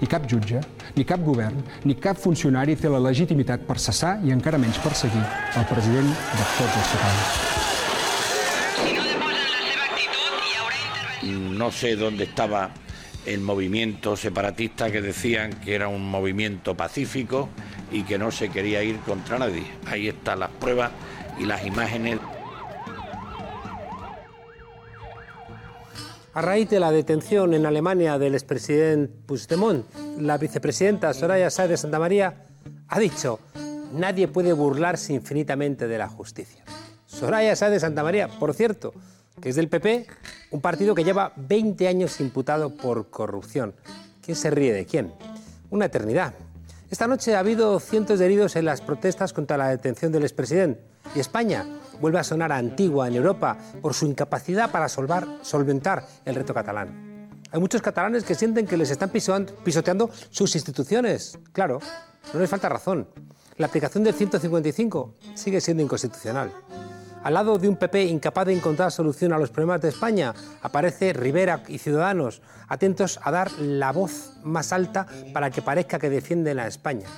i cap jutge, ni cap govern, ni cap funcionari té la legitimitat per cessar i encara menys perseguir el president de tots els catalans. No sé dónde estaba el movimiento separatista que decían que era un movimiento pacífico y que no se quería ir contra nadie. Ahí están las pruebas y las imágenes. A raíz de la detención en Alemania del expresidente Puigdemont, la vicepresidenta Soraya Sáez de Santa María ha dicho, nadie puede burlarse infinitamente de la justicia. Soraya Sáez de Santa María, por cierto, que es del PP, un partido que lleva 20 años imputado por corrupción. ¿Quién se ríe de quién? Una eternidad. Esta noche ha habido cientos de heridos en las protestas contra la detención del expresidente. Y España vuelve a sonar antigua en Europa por su incapacidad para solventar el reto catalán. Hay muchos catalanes que sienten que les están pisoteando sus instituciones. Claro, no les falta razón. La aplicación del 155 sigue siendo inconstitucional. Al lado de un PP incapaz de encontrar solución a los problemas de España, aparece Rivera y Ciudadanos, atentos a dar la voz más alta para que parezca que defienden a España.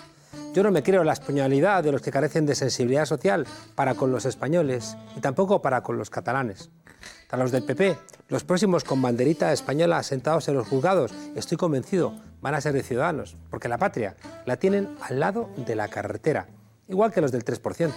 Yo no me creo la españolidad de los que carecen de sensibilidad social para con los españoles y tampoco para con los catalanes. A los del PP, los próximos con banderita española sentados en los juzgados, estoy convencido, van a ser de ciudadanos, porque la patria la tienen al lado de la carretera, igual que los del 3%.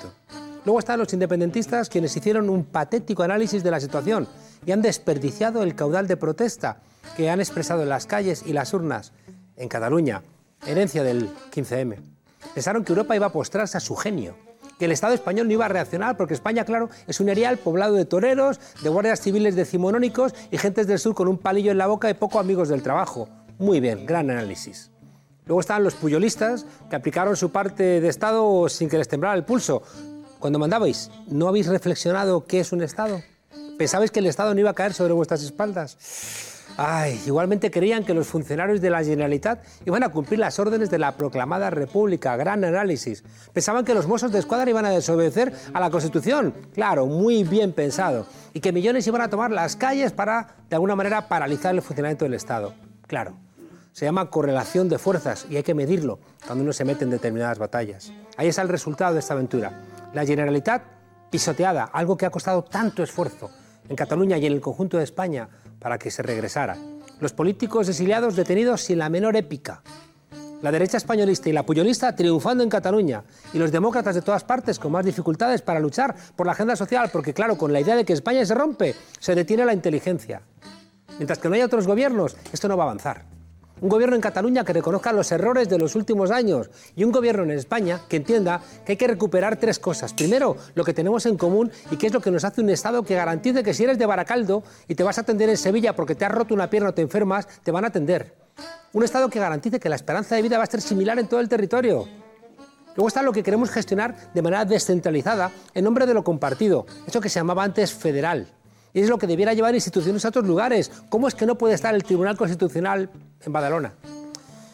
Luego están los independentistas quienes hicieron un patético análisis de la situación y han desperdiciado el caudal de protesta que han expresado en las calles y las urnas en Cataluña, herencia del 15M. Pensaron que Europa iba a postrarse a su genio, que el Estado español no iba a reaccionar porque España, claro, es un areal poblado de toreros, de guardias civiles decimonónicos y gentes del sur con un palillo en la boca y poco amigos del trabajo. Muy bien, gran análisis. Luego estaban los puyolistas que aplicaron su parte de Estado sin que les temblara el pulso. Cuando mandabais, ¿no habéis reflexionado qué es un Estado? ¿Pensabais que el Estado no iba a caer sobre vuestras espaldas? Igualmente creían que los funcionarios de la Generalitat iban a cumplir las órdenes de la proclamada República. Gran análisis. Pensaban que los mozos de escuadra iban a desobedecer a la Constitución. Claro, muy bien pensado. Y que millones iban a tomar las calles para, de alguna manera, paralizar el funcionamiento del Estado. Claro. Se llama correlación de fuerzas y hay que medirlo cuando uno se mete en determinadas batallas. Ahí está el resultado de esta aventura. La Generalitat pisoteada, algo que ha costado tanto esfuerzo en Cataluña y en el conjunto de España para que se regresara. Los políticos exiliados detenidos sin la menor épica. La derecha españolista y la puyolista triunfando en Cataluña y los demócratas de todas partes con más dificultades para luchar por la agenda social, porque claro, con la idea de que España se rompe, se detiene la inteligencia. Mientras que no haya otros gobiernos, esto no va a avanzar un gobierno en Cataluña que reconozca los errores de los últimos años y un gobierno en España que entienda que hay que recuperar tres cosas. Primero, lo que tenemos en común y que es lo que nos hace un Estado que garantice que si eres de Baracaldo y te vas a atender en Sevilla porque te has roto una pierna o te enfermas, te van a atender. Un Estado que garantice que la esperanza de vida va a ser similar en todo el territorio. Luego está lo que queremos gestionar de manera descentralizada en nombre de lo compartido, eso que se llamaba antes federal. Y es lo que debiera llevar instituciones a otros lugares. ¿Cómo es que no puede estar el Tribunal Constitucional en Badalona?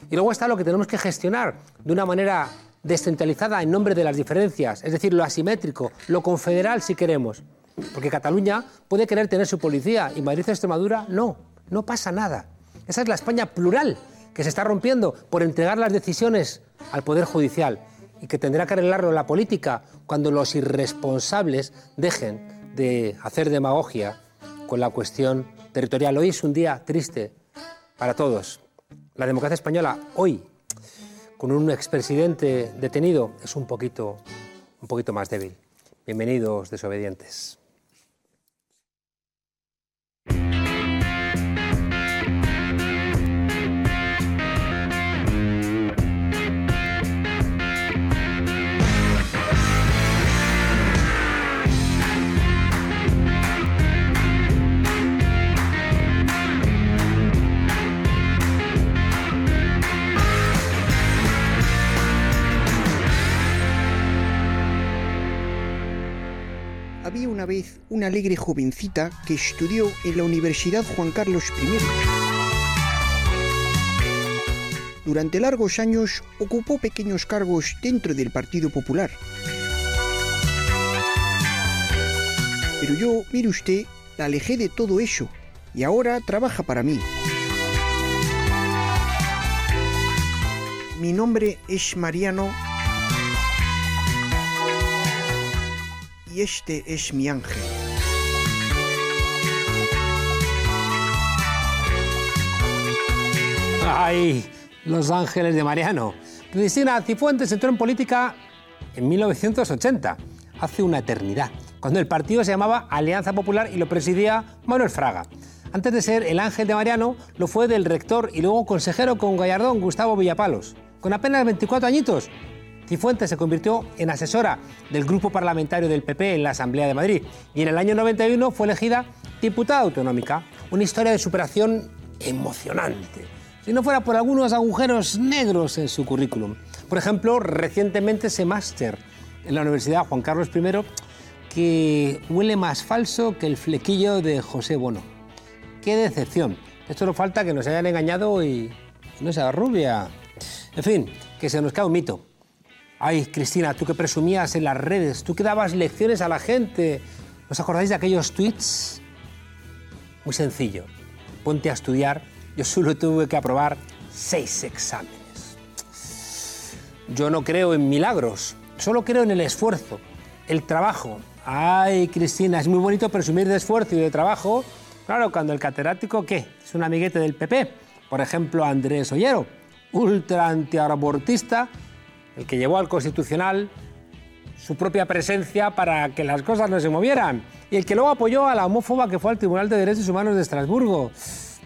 Y luego está lo que tenemos que gestionar de una manera descentralizada en nombre de las diferencias, es decir, lo asimétrico, lo confederal si queremos. Porque Cataluña puede querer tener su policía y Madrid o Extremadura no, no pasa nada. Esa es la España plural que se está rompiendo por entregar las decisiones al Poder Judicial y que tendrá que arreglarlo la política cuando los irresponsables dejen de hacer demagogia con la cuestión territorial. Hoy es un día triste para todos. La democracia española hoy, con un expresidente detenido, es un poquito, un poquito más débil. Bienvenidos, desobedientes. Había una vez una alegre jovencita que estudió en la Universidad Juan Carlos I. Durante largos años ocupó pequeños cargos dentro del Partido Popular. Pero yo, mire usted, la alejé de todo eso y ahora trabaja para mí. Mi nombre es Mariano y este es mi ángel. ¡Ay! Los Ángeles de Mariano. Cristina Cifuentes entró en política en 1980, hace una eternidad, cuando el partido se llamaba Alianza Popular y lo presidía Manuel Fraga. Antes de ser el ángel de Mariano, lo fue del rector y luego consejero con Gallardón Gustavo Villapalos. Con apenas 24 añitos, Cifuentes se convirtió en asesora del grupo parlamentario del PP en la Asamblea de Madrid y en el año 91 fue elegida diputada autonómica. Una historia de superación emocionante si no fuera por algunos agujeros negros en su currículum. Por ejemplo, recientemente ese máster en la Universidad Juan Carlos I que huele más falso que el flequillo de José Bono. ¡Qué decepción! Esto no falta que nos hayan engañado y no sea rubia. En fin, que se nos cae un mito. Ay, Cristina, tú que presumías en las redes, tú que dabas lecciones a la gente. ¿Os acordáis de aquellos tweets? Muy sencillo. Ponte a estudiar yo solo tuve que aprobar seis exámenes. Yo no creo en milagros, solo creo en el esfuerzo, el trabajo. Ay, Cristina, es muy bonito presumir de esfuerzo y de trabajo. Claro, cuando el catedrático, ¿qué? Es un amiguete del PP. Por ejemplo, Andrés Ollero, ultra antiabortista, el que llevó al Constitucional su propia presencia para que las cosas no se movieran. Y el que luego apoyó a la homófoba que fue al Tribunal de Derechos Humanos de Estrasburgo.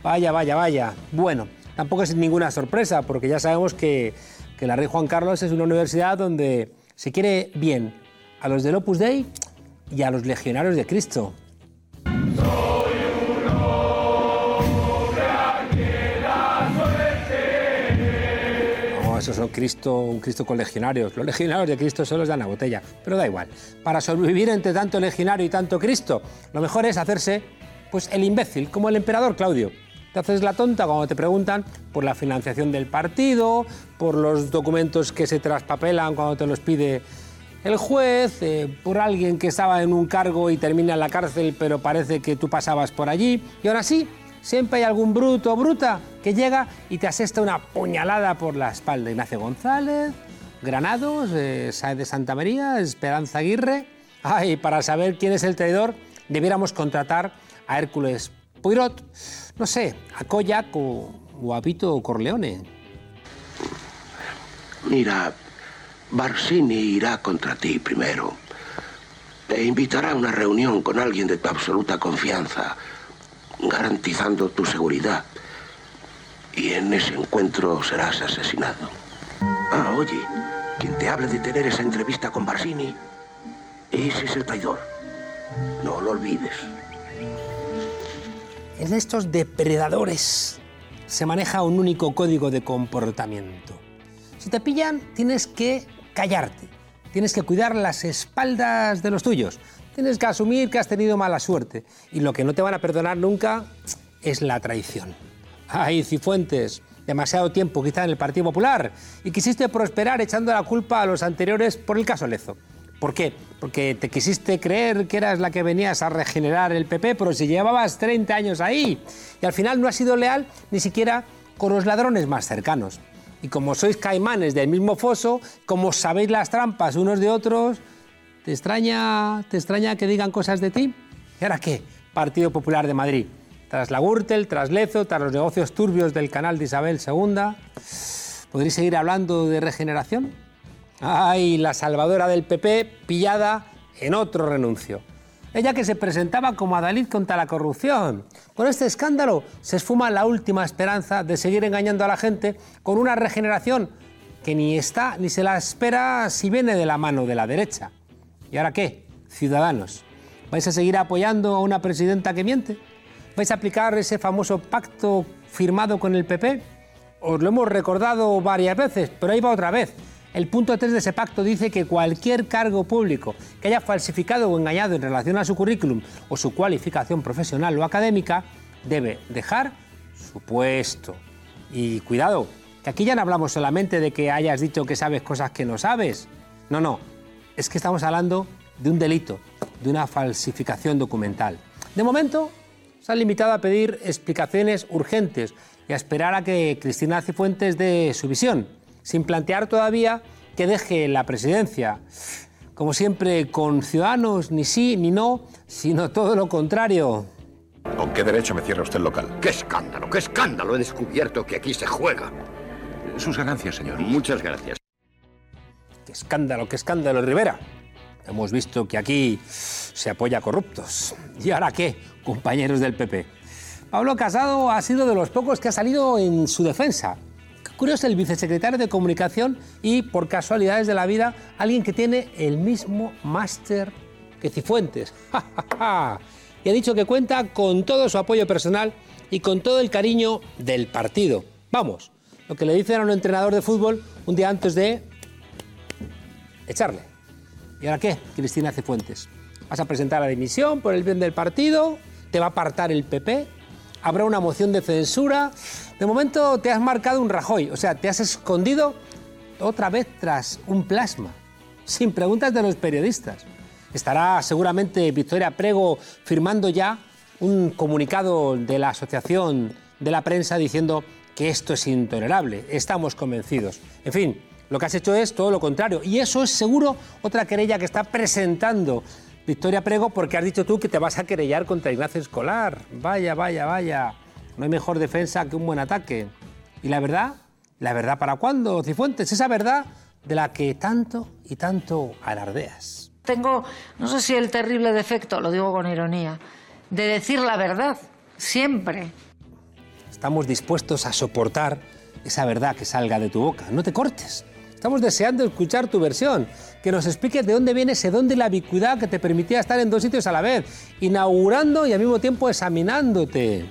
Vaya, vaya, vaya. Bueno, tampoco es ninguna sorpresa, porque ya sabemos que, la Rey Juan Carlos es una universidad donde se quiere bien a los del Opus Dei y a los legionarios de Cristo. Son Cristo, un Cristo con legionarios. Los legionarios de Cristo solo les dan la botella, pero da igual. Para sobrevivir entre tanto legionario y tanto Cristo, lo mejor es hacerse pues el imbécil, como el emperador Claudio. Te haces la tonta cuando te preguntan por la financiación del partido, por los documentos que se traspapelan cuando te los pide el juez, eh, por alguien que estaba en un cargo y termina en la cárcel, pero parece que tú pasabas por allí. Y ahora sí, siempre hay algún bruto o bruta que llega y te asesta una puñalada por la espalda. Ignacio González, Granados, eh, de Santa María, Esperanza Aguirre. Ay, para saber quién es el traidor, debiéramos contratar a Hércules Poirot no sé, a Koyak o, a Vito Corleone. Mira, Barsini irá contra ti primero. Te invitará a una reunión con alguien de tu absoluta confianza, garantizando tu seguridad. Y en ese encuentro serás asesinado. Ah, oye, quien te hable de tener esa entrevista con Barsini, ese es el traidor. No lo olvides en estos depredadores se maneja un único código de comportamiento. Si te pillan, tienes que callarte, tienes que cuidar las espaldas de los tuyos, tienes que asumir que has tenido mala suerte y lo que no te van a perdonar nunca es la traición. Ay, Cifuentes, demasiado tiempo quizá en el Partido Popular y quisiste prosperar echando la culpa a los anteriores por el caso Lezo. ¿Por qué? Porque te quisiste creer que eras la que venías a regenerar el PP, pero si llevabas 30 años ahí y al final no has sido leal ni siquiera con los ladrones más cercanos. Y como sois caimanes del mismo foso, como sabéis las trampas unos de otros, ¿te extraña, ¿te extraña que digan cosas de ti? ¿Y ahora qué? Partido Popular de Madrid. Tras la Gürtel, tras Lezo, tras los negocios turbios del canal de Isabel II, ¿podréis seguir hablando de regeneración? Ay, la salvadora del PP pillada en otro renuncio. Ella que se presentaba como Adalid contra la corrupción. Con este escándalo se esfuma la última esperanza de seguir engañando a la gente con una regeneración que ni está ni se la espera si viene de la mano de la derecha. ¿Y ahora qué? Ciudadanos. ¿Vais a seguir apoyando a una presidenta que miente? ¿Vais a aplicar ese famoso pacto firmado con el PP? Os lo hemos recordado varias veces, pero ahí va otra vez. El punto 3 de ese pacto dice que cualquier cargo público que haya falsificado o engañado en relación a su currículum o su cualificación profesional o académica debe dejar su puesto. Y cuidado, que aquí ya no hablamos solamente de que hayas dicho que sabes cosas que no sabes. No, no, es que estamos hablando de un delito, de una falsificación documental. De momento, se han limitado a pedir explicaciones urgentes y a esperar a que Cristina Cifuentes dé su visión sin plantear todavía que deje la presidencia. Como siempre, con Ciudadanos ni sí ni no, sino todo lo contrario. ¿Con qué derecho me cierra usted el local? ¡Qué escándalo, qué escándalo! He descubierto que aquí se juega. Sus ganancias, señor. Muchas gracias. ¡Qué escándalo, qué escándalo, Rivera! Hemos visto que aquí se apoya a corruptos. ¿Y ahora qué, compañeros del PP? Pablo Casado ha sido de los pocos que ha salido en su defensa. Curioso, el vicesecretario de Comunicación y, por casualidades de la vida, alguien que tiene el mismo máster que Cifuentes. y ha dicho que cuenta con todo su apoyo personal y con todo el cariño del partido. Vamos, lo que le dicen a un entrenador de fútbol un día antes de echarle. ¿Y ahora qué, Cristina Cifuentes? ¿Vas a presentar la dimisión por el bien del partido? ¿Te va a apartar el PP? ¿Habrá una moción de censura? De momento te has marcado un Rajoy, o sea, te has escondido otra vez tras un plasma, sin preguntas de los periodistas. Estará seguramente Victoria Prego firmando ya un comunicado de la Asociación de la Prensa diciendo que esto es intolerable. Estamos convencidos. En fin, lo que has hecho es todo lo contrario. Y eso es seguro otra querella que está presentando Victoria Prego porque has dicho tú que te vas a querellar contra Ignacio Escolar. Vaya, vaya, vaya. No hay mejor defensa que un buen ataque. ¿Y la verdad? ¿La verdad para cuándo, Cifuentes? Esa verdad de la que tanto y tanto alardeas. Tengo, no sé si el terrible defecto, lo digo con ironía, de decir la verdad, siempre. Estamos dispuestos a soportar esa verdad que salga de tu boca. No te cortes. Estamos deseando escuchar tu versión, que nos expliques de dónde viene ese don de la ubicuidad que te permitía estar en dos sitios a la vez, inaugurando y al mismo tiempo examinándote.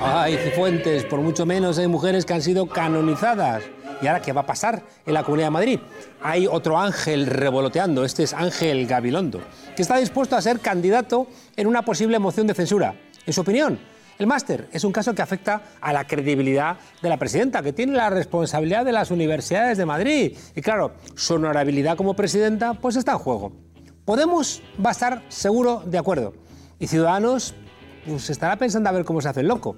Ay, Cifuentes, por mucho menos hay mujeres que han sido canonizadas. ¿Y ahora qué va a pasar en la Comunidad de Madrid? Hay otro ángel revoloteando, este es Ángel Gabilondo, que está dispuesto a ser candidato en una posible moción de censura. En su opinión, el máster es un caso que afecta a la credibilidad de la presidenta, que tiene la responsabilidad de las universidades de Madrid. Y claro, su honorabilidad como presidenta pues está en juego. Podemos va a estar seguro de acuerdo. Y Ciudadanos pues, estará pensando a ver cómo se hace el loco.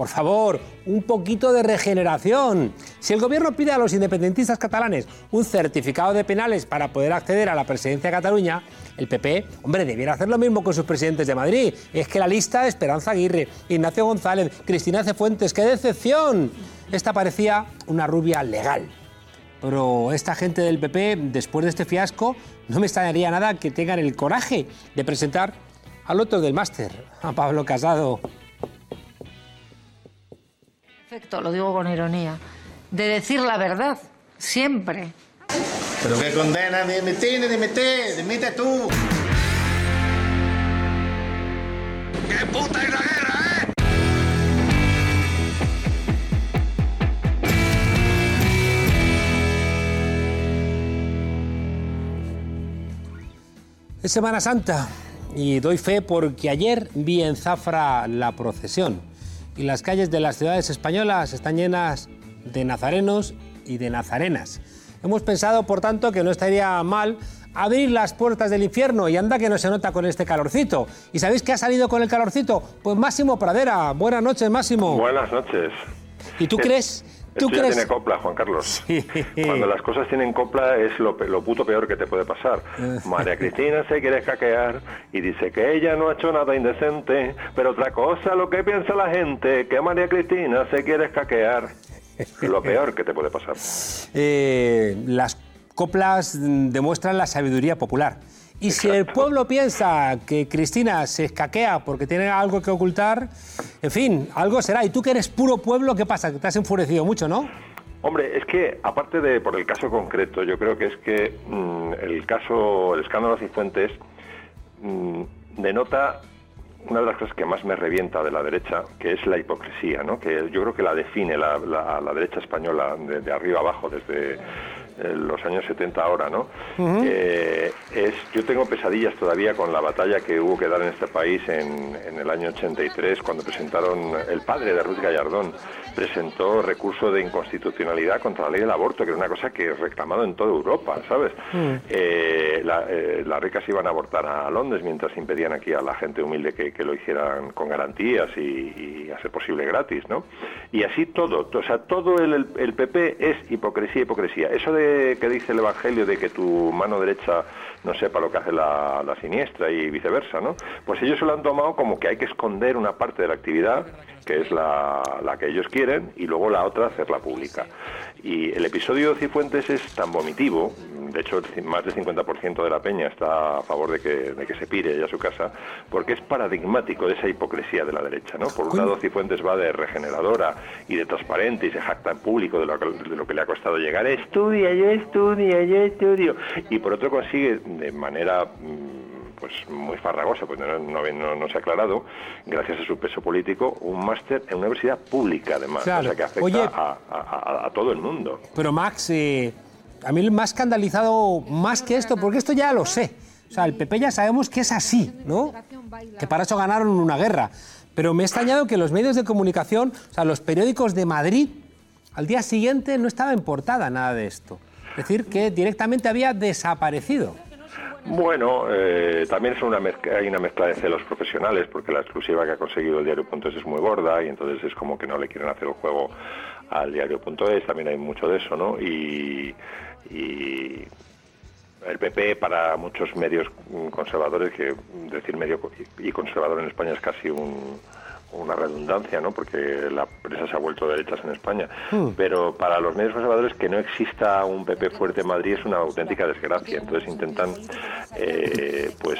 Por favor, un poquito de regeneración. Si el gobierno pide a los independentistas catalanes un certificado de penales para poder acceder a la presidencia de Cataluña, el PP, hombre, debiera hacer lo mismo con sus presidentes de Madrid. Es que la lista de Esperanza Aguirre, Ignacio González, Cristina Cefuentes, ¡qué decepción! Esta parecía una rubia legal. Pero esta gente del PP, después de este fiasco, no me extrañaría nada que tengan el coraje de presentar al otro del máster, a Pablo Casado lo digo con ironía, de decir la verdad, siempre. Pero qué condena, dimite, dimite, dimite tú. ¡Qué puta es la guerra, eh! Es Semana Santa y doy fe porque ayer vi en Zafra la procesión y las calles de las ciudades españolas están llenas de nazarenos y de nazarenas. Hemos pensado, por tanto, que no estaría mal abrir las puertas del infierno y anda que no se nota con este calorcito. ¿Y sabéis qué ha salido con el calorcito? Pues Máximo Pradera. Buenas noches, Máximo. Buenas noches. ¿Y tú crees ¿Tú Esto crees? tiene copla, Juan Carlos. Cuando las cosas tienen copla es lo, lo, puto peor que te puede pasar. María Cristina se quiere hackear y dice que ella no ha hecho nada indecente, pero otra cosa lo que piensa la gente, que María Cristina se quiere hackear. Lo peor que te puede pasar. Eh, las coplas demuestran la sabiduría popular. Y si el pueblo piensa que Cristina se escaquea porque tiene algo que ocultar, en fin, algo será. Y tú que eres puro pueblo, ¿qué pasa? Te has enfurecido mucho, ¿no? Hombre, es que aparte de por el caso concreto, yo creo que es que mm, el caso, el escándalo Cifuentes mmm, denota una de las cosas que más me revienta de la derecha, que es la hipocresía, ¿no? Que yo creo que la define la, la, derecha española de, de arriba abajo, desde los años 70 ahora, ¿no? Eh, es, yo tengo pesadillas todavía con la batalla que hubo que dar en este país en, en el año 83 cuando presentaron el padre de Ruth Gallardón presentó recurso de inconstitucionalidad contra la ley del aborto, que era una cosa que es reclamado en toda Europa, ¿sabes? Eh, la- eh, las ricas iban a abortar a Londres mientras impedían aquí a la gente humilde que, que lo hicieran con garantías y, y a ser posible gratis, ¿no? Y así todo, o sea, todo el- el PP es hipocresía, hipocresía. Eso de que dice el Evangelio de que tu mano derecha no sepa lo que hace la, la siniestra y viceversa, ¿no? Pues ellos se lo han tomado como que hay que esconder una parte de la actividad que es la, la que ellos quieren, y luego la otra hacerla pública. Y el episodio de Cifuentes es tan vomitivo, de hecho más del 50% de la peña está a favor de que, de que se pire ya a su casa, porque es paradigmático de esa hipocresía de la derecha. ¿no? Por un lado, Cifuentes va de regeneradora y de transparente y se jacta en público de lo, que- de lo que le ha costado llegar. Estudia, yo estudio, yo estudio. Y por otro consigue de manera... mm, pues muy farragosa, pues no, no, se ha aclarado, gracias a su peso político, un máster en una universidad pública además, Claro. o sea que afecta Oye- a, a- a- a todo el mundo. Pero Max, eh, a mí me ha escandalizado más que esto, porque esto ya lo sé. O sea, el PP ya sabemos que es así, ¿no? Que para eso ganaron una guerra. Pero me ha extrañado que los medios de comunicación, o sea, los periódicos de Madrid, al día siguiente no estaba en portada nada de esto. Es decir, que directamente había desaparecido. Bueno, eh, también es una hay una mezcla de celos profesionales, porque la exclusiva que ha conseguido el diario.es es muy gorda y entonces es como que no le quieren hacer el juego al diario.es, también hay mucho de eso, ¿no? Y, el PP para muchos medios conservadores, que decir medio y conservador en España es casi un- una redundancia, ¿no? Porque la prensa se ha vuelto derechas en España. Hmm. Pero para los medios conservadores que no exista un PP fuerte en Madrid es una auténtica desgracia. Entonces intentan, eh, pues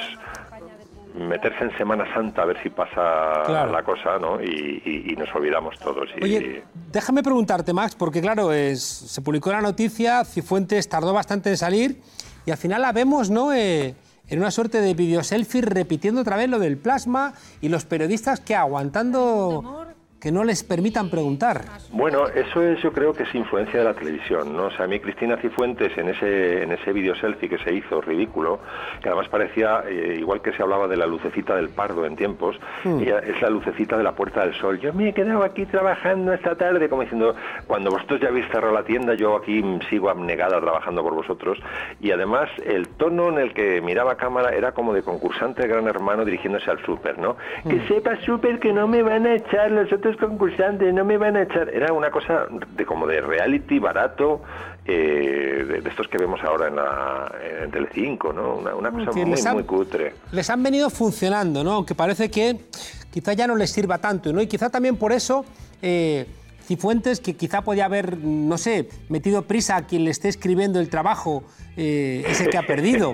meterse en Semana Santa a ver si pasa Claro. la cosa, ¿no? Y, y- y nos olvidamos todos. Y, Oye, déjame preguntarte, Max, porque claro, es, se publicó la noticia, Cifuentes tardó bastante en salir y al final la vemos, ¿no? Eh, en una suerte de videoselfie repitiendo otra vez lo del plasma y los periodistas que aguantando que no les permitan preguntar. Bueno, eso es, yo creo que es influencia de la televisión, ¿no? O sea, a mí Cristina Cifuentes en ese en ese video selfie que se hizo ridículo, que además parecía eh, igual que se hablaba de la lucecita del pardo en tiempos, Hmm. ella es la lucecita de la Puerta del Sol. Yo me he quedado aquí trabajando esta tarde, como diciendo, cuando vosotros ya habéis cerrado la tienda, yo aquí mm, sigo abnegada trabajando por vosotros. Y además el tono en el que miraba a cámara era como de concursante de Gran Hermano dirigiéndose al súper, ¿no? Que sepa súper que no me van a echar los otros concursantes, no me van a echar. Era una cosa de como de reality barato, eh, de, de estos que vemos ahora en, la, en Telecinco, ¿no? Una, una cosa que muy, han- muy cutre. Les han venido funcionando, ¿no? Aunque parece que quizá ya no les sirva tanto, ¿no? Y quizá también por eso eh, Cifuentes, que quizá podía haber, no sé, metido prisa a quien le esté escribiendo el trabajo, eh, ese que ha perdido.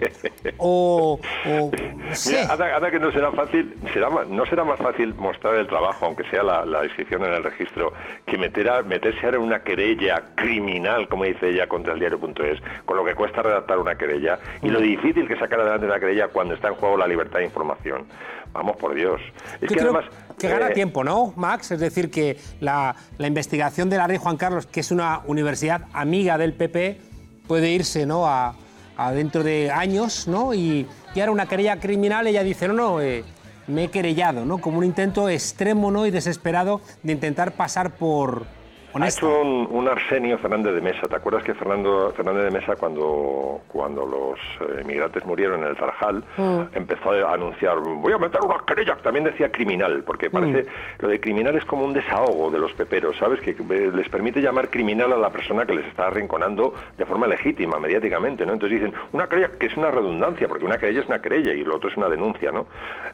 O, o no sé. Mira, anda, anda que no será fácil, será no será más fácil mostrar el trabajo, aunque sea la, la inscripción en el registro, que meter a- meterse ahora en una querella criminal, como dice ella, contra el diario.es, con lo que cuesta redactar una querella, y lo difícil que es sacar adelante una querella cuando está en juego la libertad de información. Vamos por Dios. Es Yo que además... que gana eh, tiempo, ¿no, Max? Es decir, que la, la investigación de la Rey Juan Carlos, que es una universidad amiga del PP, puede irse ¿no? a, a dentro de años, ¿no? Y, y ahora una querella criminal, ella dice, no, no, eh, me he querellado, ¿no? Como un intento extremo ¿no? y desesperado de intentar pasar por Ha hecho un, un Arsenio Fernández de Mesa. ¿Te acuerdas que Fernando Fernández de Mesa, cuando, cuando los eh, inmigrantes murieron en el Tarajal, Mm. empezó a anunciar, voy a meter una querella? También decía criminal, porque parece, lo de criminal es como un desahogo de los peperos, ¿sabes? Que eh, les permite llamar criminal a la persona que les está arrinconando de forma legítima, mediáticamente, ¿no? Entonces dicen, una querella que es una redundancia, porque una querella es una querella y lo otro es una denuncia, ¿no?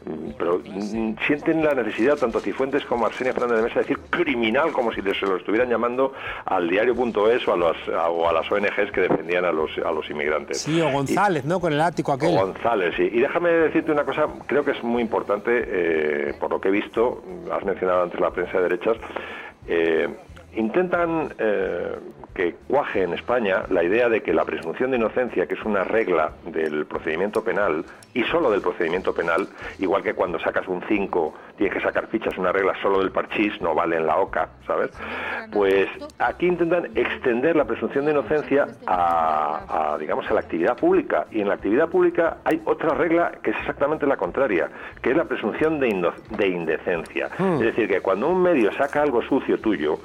Mm, Pero mm, sienten la necesidad, tanto Cifuentes como Arsenio Fernández de Mesa, de decir criminal como si se lo estuvieran llamando al diario.es o a, las, a- o a las ONGs que defendían a los, a los inmigrantes. Sí, o González, ¿no? Con el ático aquel. O González, sí. Y déjame decirte una cosa, creo que es muy importante, eh, por lo que he visto, has mencionado antes la prensa de derechas, eh, intentan eh, que cuaje en España la idea de que la presunción de inocencia, que es una regla del procedimiento penal, y solo del procedimiento penal, igual que cuando sacas un 5 tienes que sacar fichas, una regla solo del parchís, no vale en la OCA, ¿sabes? Pues aquí intentan extender la presunción de inocencia a, a, digamos, a la actividad pública. Y en la actividad pública hay otra regla que es exactamente la contraria, que es la presunción de, ino- de indecencia. Hmm. Es decir, que cuando un medio saca algo sucio tuyo,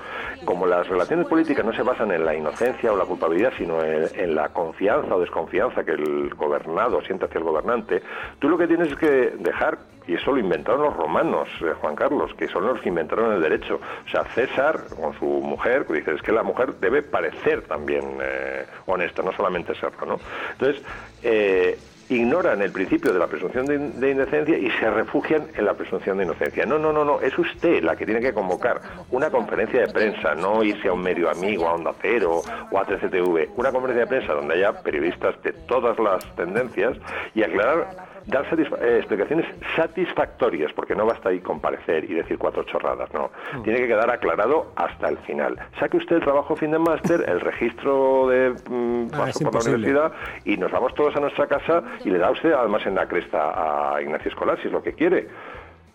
como las relaciones políticas no se basan en la inocencia o la culpabilidad, sino en, en la confianza o desconfianza que el gobernado siente hacia el gobernante, tú lo que tienes es que dejar, y eso lo inventaron los romanos, eh, Juan Carlos, que son los que inventaron el derecho. O sea, César, con su mujer, dice, es que la mujer debe parecer también eh, honesta, no solamente serlo, ¿no? Entonces, eh, ignoran el principio de la presunción de, in- de indecencia y se refugian en la presunción de inocencia. No, no, no, no, es usted la que tiene que convocar una conferencia de prensa, no irse a un medio amigo, a Onda Cero o a 13TV, una conferencia de prensa donde haya periodistas de todas las tendencias y aclarar dar satisfa- eh, explicaciones satisfactorias, porque no basta ahí comparecer y decir cuatro chorradas, no. Tiene que quedar aclarado hasta el final. Saque usted el trabajo fin de máster, el registro de mm, Ah, paso por la universidad y nos vamos todos a nuestra casa y le da usted además en la cresta a Ignacio Escolar, si es lo que quiere.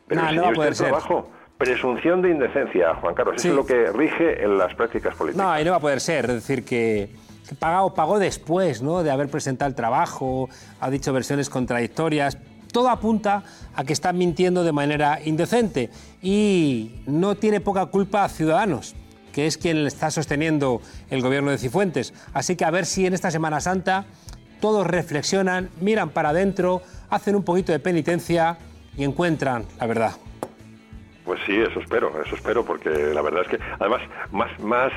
Pero Nah, no enseñe va a usted poder el ser. trabajo. Presunción de indecencia, Juan Carlos, Sí. eso es lo que rige en las prácticas políticas. No, y no va a poder ser. Es decir, que, que pagó, pagó después ¿no? de haber presentado el trabajo, ha dicho versiones contradictorias. Todo apunta a que está mintiendo de manera indecente y no tiene poca culpa a Ciudadanos, que es quien está sosteniendo el gobierno de Cifuentes. Así que a ver si en esta Semana Santa todos reflexionan, miran para adentro, hacen un poquito de penitencia y encuentran la verdad. Pues sí, eso espero, eso espero, porque la verdad es que además más, más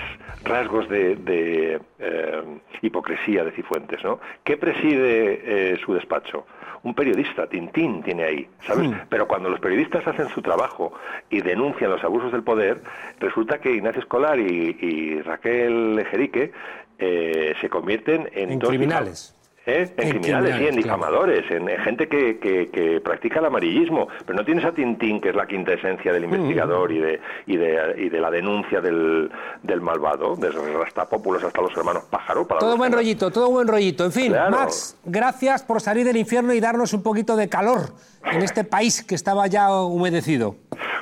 rasgos de, de, eh, hipocresía de Cifuentes, ¿no? ¿Qué preside eh, su despacho? Un periodista, Tintín, tiene ahí, ¿sabes? Hmm. Pero cuando los periodistas hacen su trabajo y denuncian los abusos del poder, resulta que Ignacio Escolar y, y Raquel Ejerique eh, se convierten en, En dos criminales. ¿Eh? En, En criminales, sí, en claro. difamadores, en, en gente que, que- que practica el amarillismo. Pero no tienes a Tintín, que es la quinta esencia Mm. del investigador y, de, y, de, y de la denuncia del, del malvado, desde los rastapópulos hasta los hermanos pájaro. Para Todo buen rollito, todo buen rollito. En fin, Claro. Max, gracias por salir del infierno y darnos un poquito de calor en este país que estaba ya humedecido.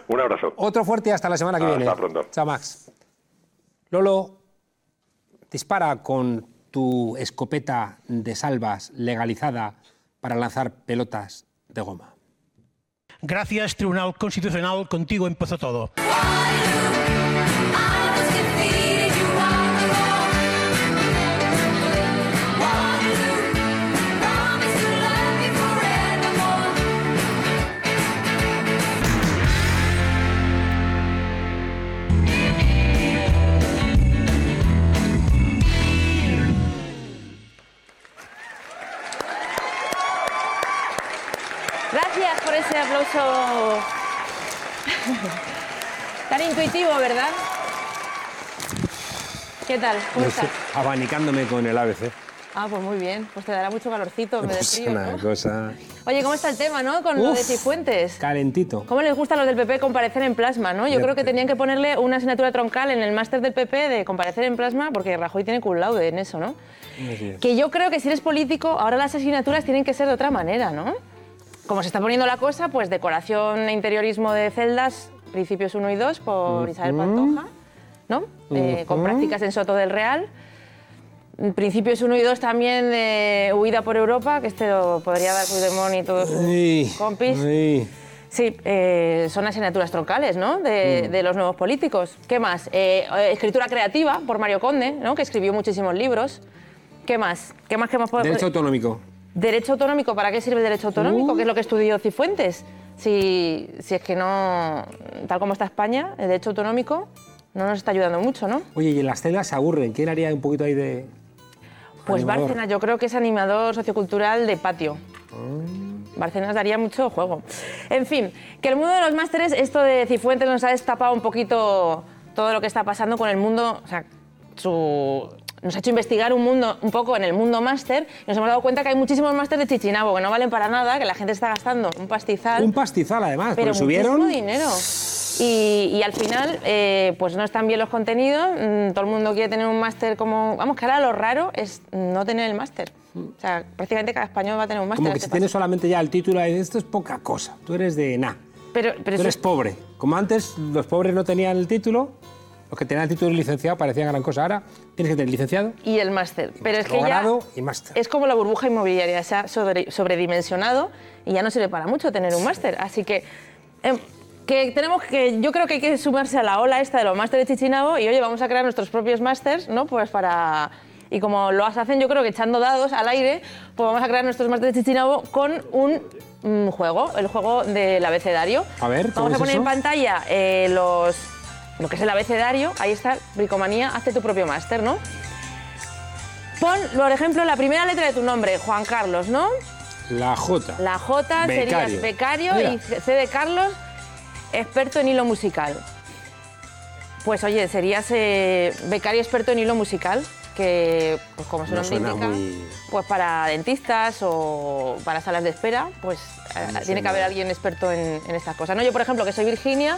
Un abrazo. Otro fuerte y hasta la semana que Hasta viene. pronto. Chao, Max. Lolo, dispara con tu escopeta de salvas legalizada para lanzar pelotas de goma. Gracias, Tribunal Constitucional, contigo empezó todo. Intuitivo, ¿verdad? ¿Qué tal? ¿Cómo estás? Abanicándome con el ABC. Ah, pues muy bien. Pues te dará mucho calorcito en vez de Es frío, una ¿no? cosa Oye, ¿cómo está el tema, no? Con lo de Uf. Cifuentes. calentito. ¿Cómo les gusta a los del PP comparecer en plasma, no? Yo creo que te- tenían que ponerle una asignatura troncal en el máster del PP de comparecer en plasma, porque Rajoy tiene cum laude en eso, ¿no? Que yo creo que si eres político, ahora las asignaturas tienen que ser de otra manera, ¿no? Como se está poniendo la cosa, pues decoración e interiorismo de celdas, principios 1 y 2, por Isabel Pantoja, ¿no? Eh, con prácticas en Soto del Real. Principios 1 y 2 también de huida por Europa, que este lo podría dar Puigdemont y todos sus Ay, compis. ay. Sí, eh, son asignaturas troncales, ¿no? De, Mm. de los nuevos políticos. ¿Qué más? Eh, eh, escritura creativa por Mario Conde, ¿no? Que escribió muchísimos libros. ¿Qué más? ¿Qué más que más podemos- Derecho autonómico. Derecho autonómico, ¿para qué sirve el derecho autonómico? Uh. Que es lo que estudió Cifuentes. Si, si es que no, tal como está España, el derecho autonómico no nos está ayudando mucho, ¿no? Oye, y en las celdas se aburren. ¿Quién haría un poquito ahí de. Pues animador? Bárcenas, yo creo que es animador sociocultural de patio. Ah. Bárcenas daría mucho juego. En fin, que el mundo de los másteres, esto de Cifuentes nos ha destapado un poquito todo lo que está pasando con el mundo, o sea, su- nos ha hecho investigar un, mundo, un poco en el mundo máster y nos hemos dado cuenta que hay muchísimos másteres de chichinabo que no valen para nada, que la gente está gastando un pastizal. Un pastizal, además. pero subieron. dinero. Y, y al final, eh, pues no están bien los contenidos, mm, todo el mundo quiere tener un máster como... Vamos, que ahora lo raro es no tener el máster. O sea, prácticamente cada español va a tener un máster. Como que si tienes solamente ya el título, esto es poca cosa. Tú eres de na. Pero, pero Tú eso- eres pobre. Como antes los pobres no tenían el título, los que tenían el título de licenciado parecían gran cosa. Ahora tienes que tener licenciado, y el máster. Pero es que ya grado y máster. es como la burbuja inmobiliaria, se ha sobre- sobredimensionado y ya no sirve para mucho tener un máster. Así que, em, que tenemos que, yo creo que hay que sumarse a la ola esta de los másteres de Chichinabo y oye, vamos a crear nuestros propios másters, ¿no? Pues para... Y como lo hacen yo creo que echando dados al aire, pues vamos a crear nuestros másteres de Chichinabo con un mm, juego, el juego del abecedario. A ver, ¿cómo Vamos a poner eso? en pantalla eh, los, lo que es el abecedario. Ahí está, Bricomanía, hazte tu propio máster, ¿no? Pon, por ejemplo, la primera letra de tu nombre, Juan Carlos, ¿no? la J. La J Becario. serías becario Mira. y C de Carlos, experto en hilo musical. Pues oye, serías eh, becario experto en hilo musical, que pues como su No indica, muy- pues para dentistas o para salas de espera, pues eh, No tiene que haber alguien experto en, en estas cosas. ¿no? Yo, por ejemplo, que soy Virginia,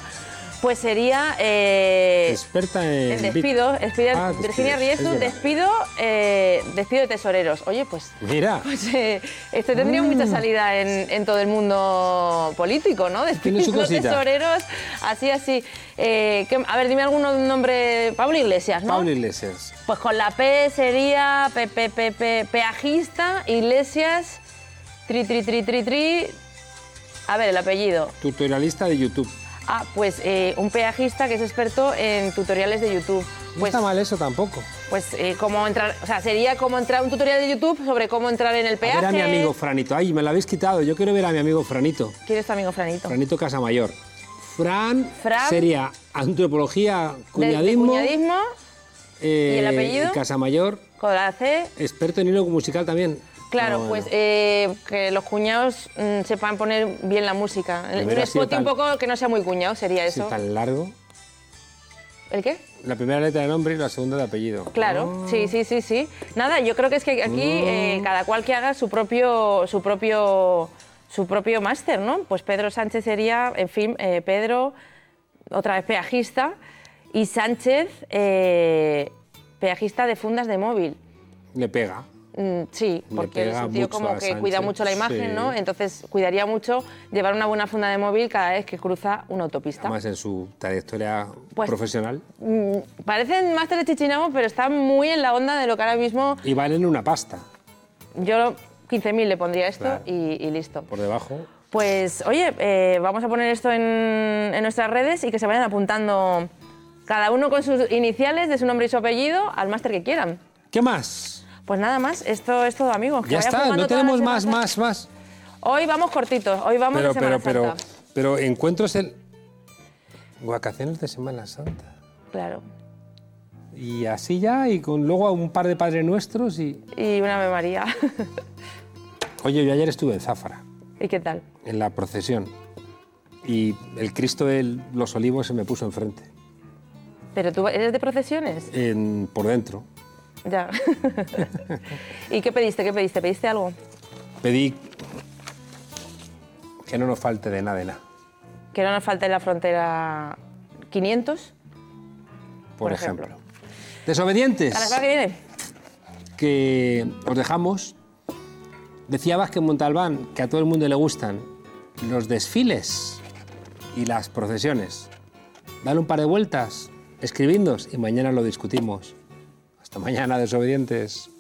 pues sería... eh, Experta en... el despido, despido- Ah, Virginia Riesu, despido, eh, despido de tesoreros. Oye, pues Mira, pues eh, este tendría mucha salida en, en todo el mundo político, ¿no? Mm. Despidos, cosita. tesoreros, así, así. Eh, ¿qué- a ver, dime algún nombre. Pablo Iglesias, ¿no? Pablo Iglesias. Pues con la P sería pe, pe, pe, pe- peajista, Iglesias, tri, tri, tri, tri, tri. A ver, el apellido. Tutorialista de YouTube. Ah, pues eh, un peajista que es experto en tutoriales de YouTube. No Pues, está mal eso tampoco. pues eh, cómo entrar, o sea, sería como entrar un tutorial de YouTube sobre cómo entrar en el A peaje. ver a mi amigo Franito. Ay, me lo habéis quitado. Yo quiero ver a mi amigo Franito. ¿Quién es tu amigo Franito? Franito Casamayor. Fran, Fran. sería antropología, De- de cuñadismo. cuñadismo, eh, ¿Y el apellido? Casamayor, con la C. experto en hilo musical también. Claro, No, pues eh, que los cuñados mm, sepan poner bien la música. Un sido spot un tan- poco que no sea muy cuñado, sería Sí, eso. tan largo. ¿El qué? La primera letra de nombre y la segunda de apellido. Claro, Ah. sí, sí, sí, sí. Nada, yo creo que es que aquí eh, cada cual que haga su propio, su propio, su propio máster, ¿no? Pues Pedro Sánchez sería, en fin, eh, Pedro, otra vez peajista, y Sánchez, eh, peajista de fundas de móvil. Le pega. Mm, sí, porque es un tío como que cuida mucho la imagen, sí. ¿no? Entonces cuidaría mucho llevar una buena funda de móvil cada vez que cruza una autopista. Además, en su trayectoria Pues- profesional. Mm, parecen máster de Chichinamo, pero está muy en la onda de lo que ahora mismo Y valen una pasta yo 15.000 le pondría esto Claro. y, y listo. por debajo. Pues oye, eh, vamos a poner esto en, en nuestras redes y que se vayan apuntando cada uno con sus iniciales de su nombre y su apellido al máster que quieran. ¿Qué más? Pues nada más, esto es todo, amigos. Ya está, no tenemos más, más, más. Hoy vamos cortitos, hoy vamos Pero, de Semana pero, pero, Santa. pero encuentros en. Vacaciones de Semana Santa. Claro. Y así ya, y con luego un par de Padres Nuestros y... Y una Ave María. Oye, yo ayer estuve en Záfara, ¿Y qué tal? en la procesión, y el Cristo de los Olivos se me puso enfrente, ¿Pero tú eres de procesiones? en- por dentro. Ya. ¿Y qué pediste? ¿Qué pediste? ¿Pediste algo? Pedí que no nos falte de nada, de nada, Que no nos falte en la frontera 500, por, Por ejemplo. ejemplo. Desobedientes, ¿A la semana que viene? que os dejamos. Decía Vázquez Montalbán que a todo el mundo le gustan los desfiles y las procesiones. Dale un par de vueltas, escribidnos y mañana lo discutimos. Mañana, desobedientes.